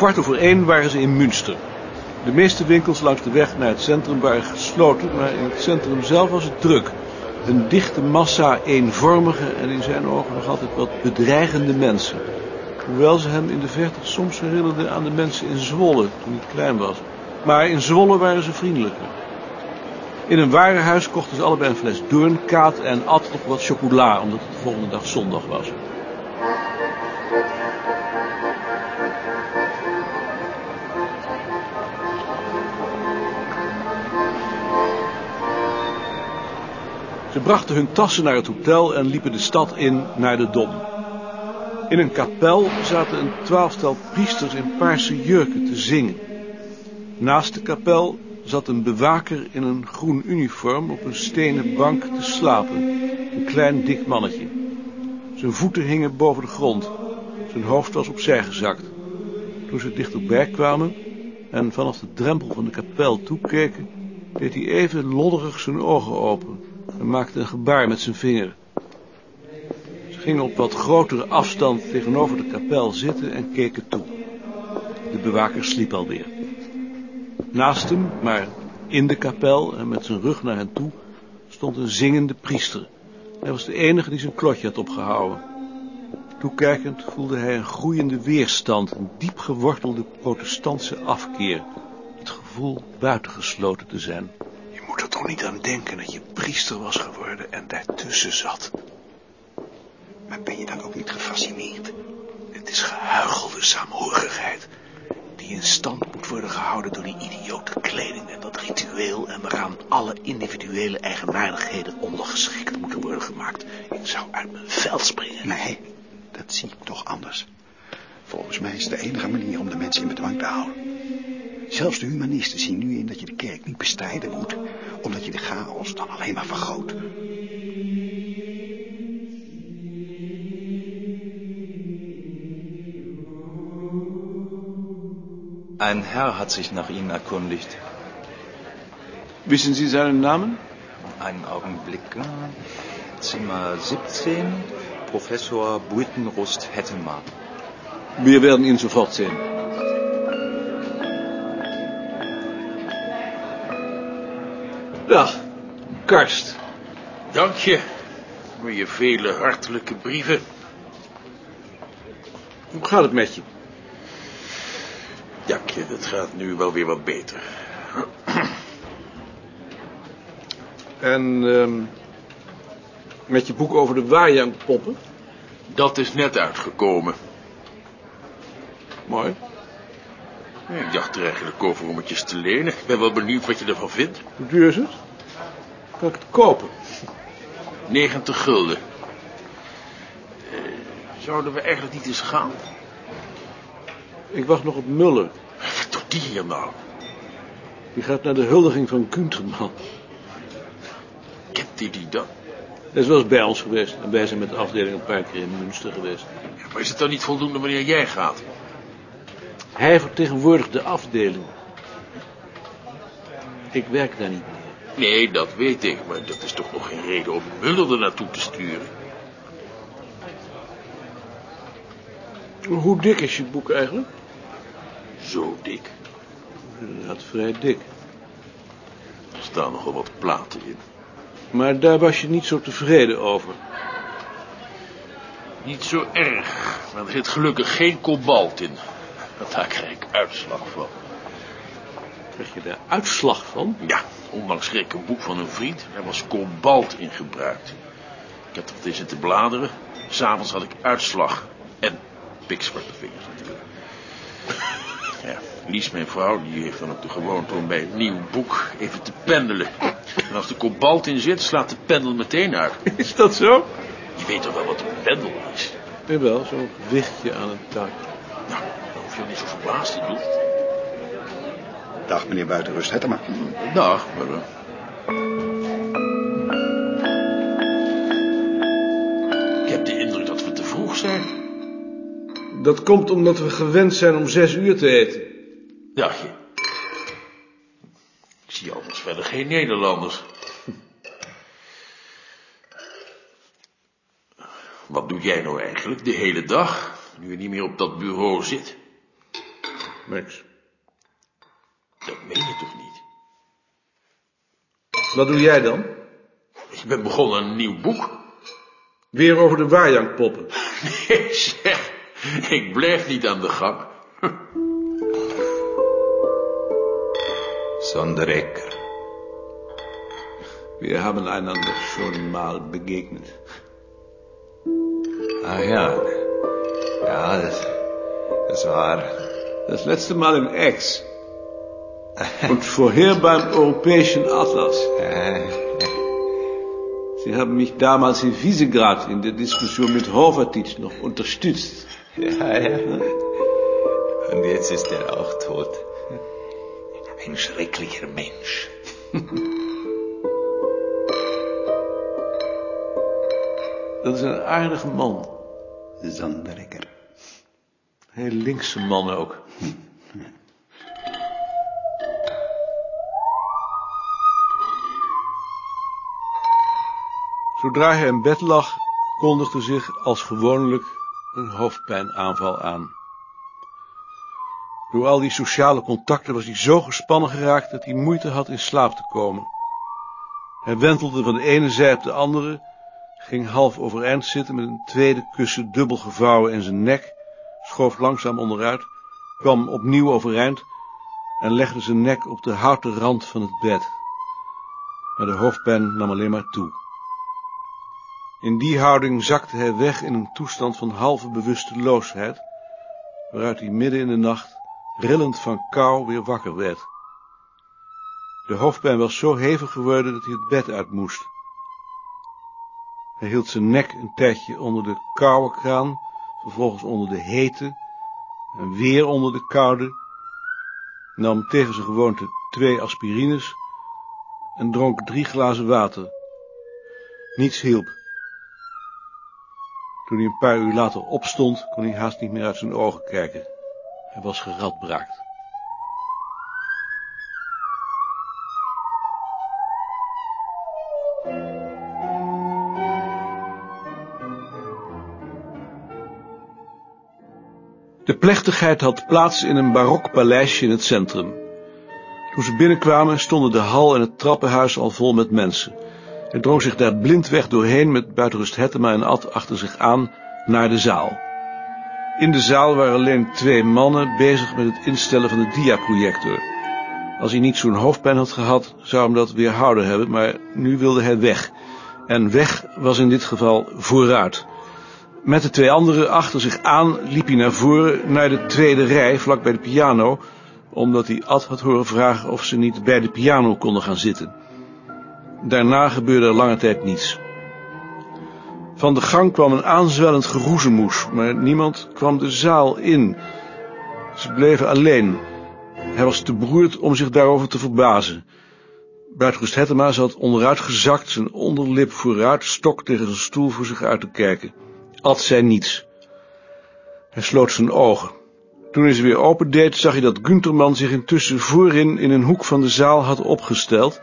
Kwart over één waren ze in Münster. De meeste winkels langs de weg naar het centrum waren gesloten, maar in het centrum zelf was het druk. Een dichte massa eenvormige en in zijn ogen nog altijd wat bedreigende mensen. Hoewel ze hem in de verte soms herinnerden aan de mensen in Zwolle toen hij klein was. Maar in Zwolle waren ze vriendelijker. In een warenhuis kochten ze allebei een fles doornkaat en at nog wat chocola, omdat het de volgende dag zondag was. Ze brachten hun tassen naar het hotel en liepen de stad in naar de Dom. In een kapel zaten een twaalftal priesters in paarse jurken te zingen. Naast de kapel zat een bewaker in een groen uniform op een stenen bank te slapen. Een klein dik mannetje. Zijn voeten hingen boven de grond. Zijn hoofd was opzij gezakt. Toen ze dichterbij kwamen en vanaf de drempel van de kapel toekeken, deed hij even lodderig zijn ogen open en maakte een gebaar met zijn vinger. Ze gingen op wat grotere afstand tegenover de kapel zitten en keken toe. De bewaker sliep alweer. Naast hem, maar in de kapel en met zijn rug naar hen toe, stond een zingende priester. Hij was de enige die zijn klotje had opgehouden. Toekijkend voelde hij een groeiende weerstand, een diep gewortelde protestantse afkeer. Het gevoel buitengesloten te zijn. Toch niet aan denken dat je priester was geworden en daartussen zat. Maar ben je dan ook niet gefascineerd? Het is gehuichelde saamhorigheid die in stand moet worden gehouden door die idiote kleding en dat ritueel en waaraan alle individuele eigenaardigheden ondergeschikt moeten worden gemaakt. Ik zou uit mijn veld springen. Nee, dat zie ik toch anders. Volgens mij is de enige manier om de mensen in bedwang te houden. Zelfs de humanisten zien nu in dat je de kerk niet bestrijden moet, omdat je de chaos dan alleen maar vergroot. Ein Herr hat sich nach Ihnen erkundigt. Wissen Sie seinen Namen? Einen Augenblick. Zimmer 17, Professor Buitenrust Hettemar. Wir werden ihn sofort sehen. Dag, Karst. Dank je voor je vele hartelijke brieven. Hoe gaat het met je? Jakje, dat gaat nu wel weer wat beter. En ehm, met je boek over de Wajang-poppen? Dat is net uitgekomen. Mooi. Ik dacht er eigenlijk over om het je te lenen. Ik ben wel benieuwd wat je ervan vindt. Hoe duur is het? Kan ik het kopen? 90 gulden. Eh, zouden we eigenlijk niet eens gaan? Ik wacht nog op Muller. Wat doet die hier nou? Die gaat naar de huldiging van Kunterman. Kent die die dan? Hij is wel eens bij ons geweest. En wij zijn met de afdeling een paar keer in Münster geweest. Ja, maar is het dan niet voldoende wanneer jij gaat? Hij vertegenwoordigt de afdeling. Ik werk daar niet meer. Nee, dat weet ik, maar dat is toch nog geen reden om Muller er naartoe te sturen. Hoe dik is je boek eigenlijk? Zo dik. Inderdaad, vrij dik. Er staan nogal wat platen in. Maar daar was je niet zo tevreden over. Niet zo erg, maar er zit gelukkig geen kobalt in. Want daar krijg ik uitslag van. Krijg je daar uitslag van? Ja, onlangs kreeg ik een boek van een vriend. Daar was kobalt in gebruikt. Ik heb er wat in zitten bladeren. S'avonds had ik uitslag. En pikzwarte vingers natuurlijk. Ja, Lies, mijn vrouw, die heeft dan ook de gewoonte om bij een nieuw boek even te pendelen. En als er kobalt in zit, slaat de pendel meteen uit. Is dat zo? Je weet toch wel wat een pendel is? Jawel, zo'n gewichtje aan het touwtje. Nou, je niet zo verbaasd te doen. Dag, meneer Buitenrust Hettema. Dag, maar... eh, Ik heb de indruk dat we te vroeg zijn. Dat komt omdat we gewend zijn om zes uur te eten. Dacht je? Ik zie anders verder geen Nederlanders. Wat doe jij nou eigenlijk de hele dag, nu je niet meer op dat bureau zit? Niks. Dat meen je toch niet? Wat doe jij dan? Ik ben begonnen aan een nieuw boek. Weer over de waarjangpoppen. Nee, zeg. Ik blijf niet aan de gang. Sonderecker. Wir haben einander schon mal begegnet. Ah ja. Ja, das, das war. Das letzte Mal im Ex. Und vorher beim Europäischen Atlas. Sie haben mich damals in Visegrad in der Diskussion mit Horvatitsch noch unterstützt. ja, ja. Und jetzt ist er auch tot. Ein schrecklicher Mensch. Dat is een aardige man. Zanderekker. Heel linkse man ook. Zodra hij in bed lag, kondigde zich als gewoonlijk een hoofdpijnaanval aan. Door al die sociale contacten was hij zo gespannen geraakt dat hij moeite had in slaap te komen. Hij wentelde van de ene zij op de andere, ging half overeind zitten met een tweede kussen dubbel gevouwen in zijn nek, schoof langzaam onderuit, kwam opnieuw overeind en legde zijn nek op de houten rand van het bed. Maar de hoofdpijn nam alleen maar toe. In die houding zakte hij weg in een toestand van halve bewusteloosheid, waaruit hij midden in de nacht, rillend van kou, weer wakker werd. De hoofdpijn was zo hevig geworden dat hij het bed uit moest. Hij hield zijn nek een tijdje onder de koude kraan, vervolgens onder de hete en weer onder de koude, nam tegen zijn gewoonte twee aspirines en dronk drie glazen water. Niets hielp. Toen hij een paar uur later opstond, kon hij haast niet meer uit zijn ogen kijken. Hij was geradbraakt. De plechtigheid had plaats in een barok paleisje in het centrum. Toen ze binnenkwamen stonden de hal en het trappenhuis al vol met mensen. Hij drong zich daar blindweg doorheen met buitenrust Hettema en Ad achter zich aan naar de zaal. In de zaal waren alleen twee mannen bezig met het instellen van de diaprojector. Als hij niet zo'n hoofdpijn had gehad, zou hem dat weerhouden hebben, maar nu wilde hij weg. En weg was in dit geval vooruit. Met de twee anderen achter zich aan liep hij naar voren, naar de tweede rij, vlak bij de piano, omdat hij Ad had horen vragen of ze niet bij de piano konden gaan zitten. Daarna gebeurde er lange tijd niets. Van de gang kwam een aanzwellend geroezemoes, maar niemand kwam de zaal in. Ze bleven alleen. Hij was te beroerd om zich daarover te verbazen. Buitenrust Hettema zat onderuit gezakt, zijn onderlip vooruit, stok tegen zijn stoel voor zich uit te kijken. Ad zei niets. Hij sloot zijn ogen. Toen hij ze weer opendeed, zag hij dat Gunterman zich intussen voorin in een hoek van de zaal had opgesteld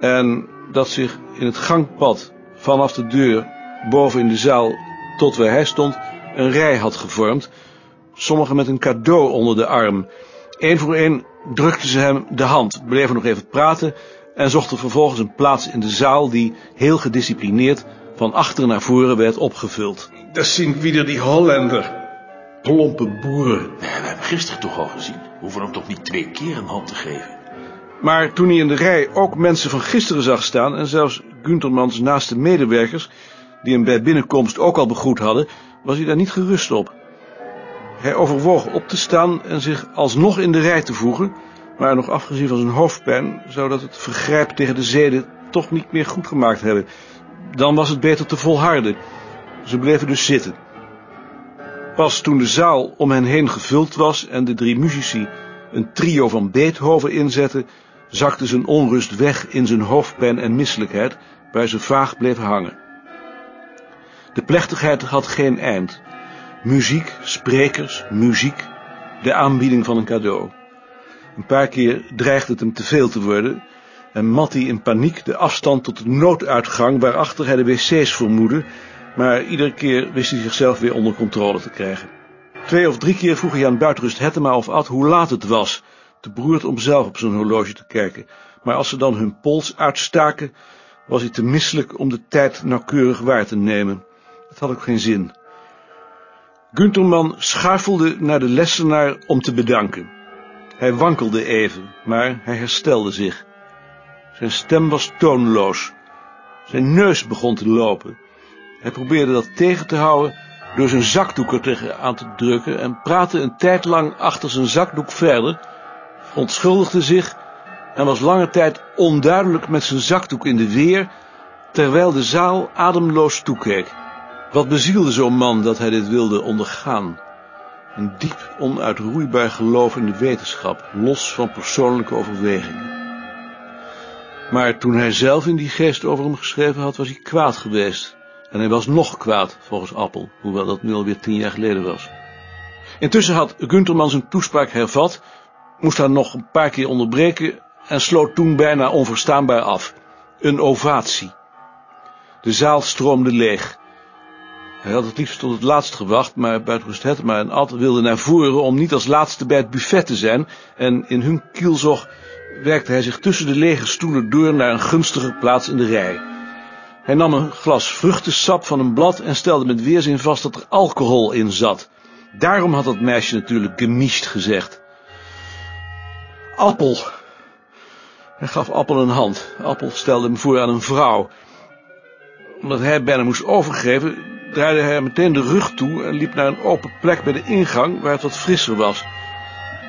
en dat zich in het gangpad vanaf de deur boven in de zaal tot waar hij stond een rij had gevormd, sommigen met een cadeau onder de arm. Eén voor één drukten ze hem de hand, bleven nog even praten en zochten vervolgens een plaats in de zaal die, heel gedisciplineerd, van achter naar voren werd opgevuld. Dat zien wieder die Hollander. Plompe boeren. Nee, we hebben gisteren toch al gezien. We hoeven hem toch niet twee keer een hand te geven. Maar toen hij in de rij ook mensen van gisteren zag staan en zelfs Guntermans naaste medewerkers, die hem bij binnenkomst ook al begroet hadden, was hij daar niet gerust op. Hij overwoog op te staan en zich alsnog in de rij te voegen, maar nog afgezien van zijn hoofdpijn zou dat het vergrijp tegen de zeden toch niet meer goed gemaakt hebben. Dan was het beter te volharden. Ze bleven dus zitten. Pas toen de zaal om hen heen gevuld was en de drie muzici een trio van Beethoven inzetten, zakte zijn onrust weg in zijn hoofdpijn en misselijkheid, waar ze vaag bleef hangen. De plechtigheid had geen eind. Muziek, sprekers, muziek, de aanbieding van een cadeau. Een paar keer dreigde het hem te veel te worden en mat hij in paniek de afstand tot de nooduitgang waarachter hij de wc's vermoedde, maar iedere keer wist hij zichzelf weer onder controle te krijgen. Twee of drie keer vroeg hij aan Buitenrust Hettema of Ad hoe laat het was, te beroerd om zelf op zijn horloge te kijken. Maar als ze dan hun pols uitstaken, was hij te misselijk om de tijd nauwkeurig waar te nemen. Het had ook geen zin. Gunterman schuifelde naar de lessenaar om te bedanken. Hij wankelde even, maar hij herstelde zich. Zijn stem was toonloos. Zijn neus begon te lopen. Hij probeerde dat tegen te houden door zijn zakdoek er tegen aan te drukken en praatte een tijd lang achter zijn zakdoek verder, verontschuldigde zich en was lange tijd onduidelijk met zijn zakdoek in de weer, terwijl de zaal ademloos toekeek. Wat bezielde zo'n man dat hij dit wilde ondergaan? Een diep onuitroeibaar geloof in de wetenschap, los van persoonlijke overwegingen. Maar toen hij zelf in die geest over hem geschreven had, was hij kwaad geweest. En hij was nog kwaad, volgens Appel, hoewel dat nu alweer tien jaar geleden was. Intussen had Gunterman zijn toespraak hervat, moest haar nog een paar keer onderbreken en sloot toen bijna onverstaanbaar af. Een ovatie. De zaal stroomde leeg. Hij had het liefst tot het laatst gewacht, maar buitenrust Hettema en Ad wilden naar voren om niet als laatste bij het buffet te zijn, en in hun kielzog werkte hij zich tussen de lege stoelen door naar een gunstige plaats in de rij. Hij nam een glas vruchtensap van een blad en stelde met weerzin vast dat er alcohol in zat. Daarom had dat meisje natuurlijk gemischt gezegd. Appel. Hij gaf Appel een hand. Appel stelde hem voor aan een vrouw. Omdat hij bijna moest overgeven, draaide hij meteen de rug toe en liep naar een open plek bij de ingang waar het wat frisser was.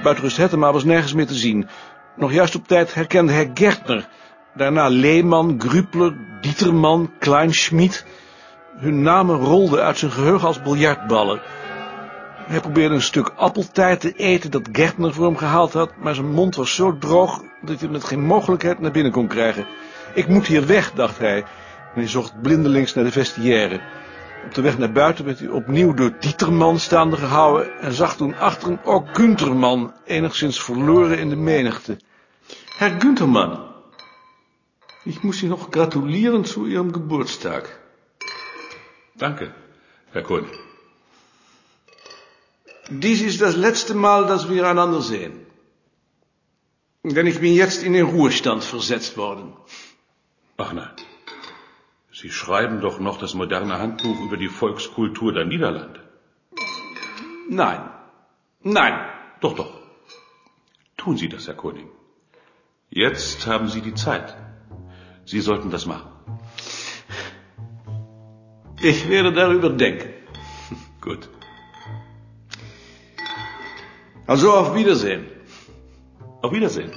Buitenrust Hettema was nergens meer te zien. Nog juist op tijd herkende hij Gertner. Daarna Leeman, Grupler, Dieterman, Kleinschmidt. Hun namen rolden uit zijn geheugen als biljartballen. Hij probeerde een stuk appeltaart te eten dat Gertner voor hem gehaald had, maar zijn mond was zo droog dat hij met geen mogelijkheid naar binnen kon krijgen. Ik moet hier weg, dacht hij, en hij zocht blindelings naar de vestiaire. Op de weg naar buiten werd hij opnieuw door Dieterman staande gehouden en zag toen achter hem ook Gunterman, enigszins verloren in de menigte. Herr Gunterman, ich muss Sie noch gratulieren zu Ihrem Geburtstag. Danke, Herr König. Dies ist das letzte Mal, dass wir einander sehen. Denn ich bin jetzt in den Ruhestand versetzt worden. Ach nein. Sie schreiben doch noch das moderne Handbuch über die Volkskultur der Niederlande. Nein. Nein. Doch, doch. Tun Sie das, Herr König. Jetzt haben Sie die Zeit. Sie sollten das machen. Ich werde darüber denken. Gut. Also auf Wiedersehen. Auf Wiedersehen.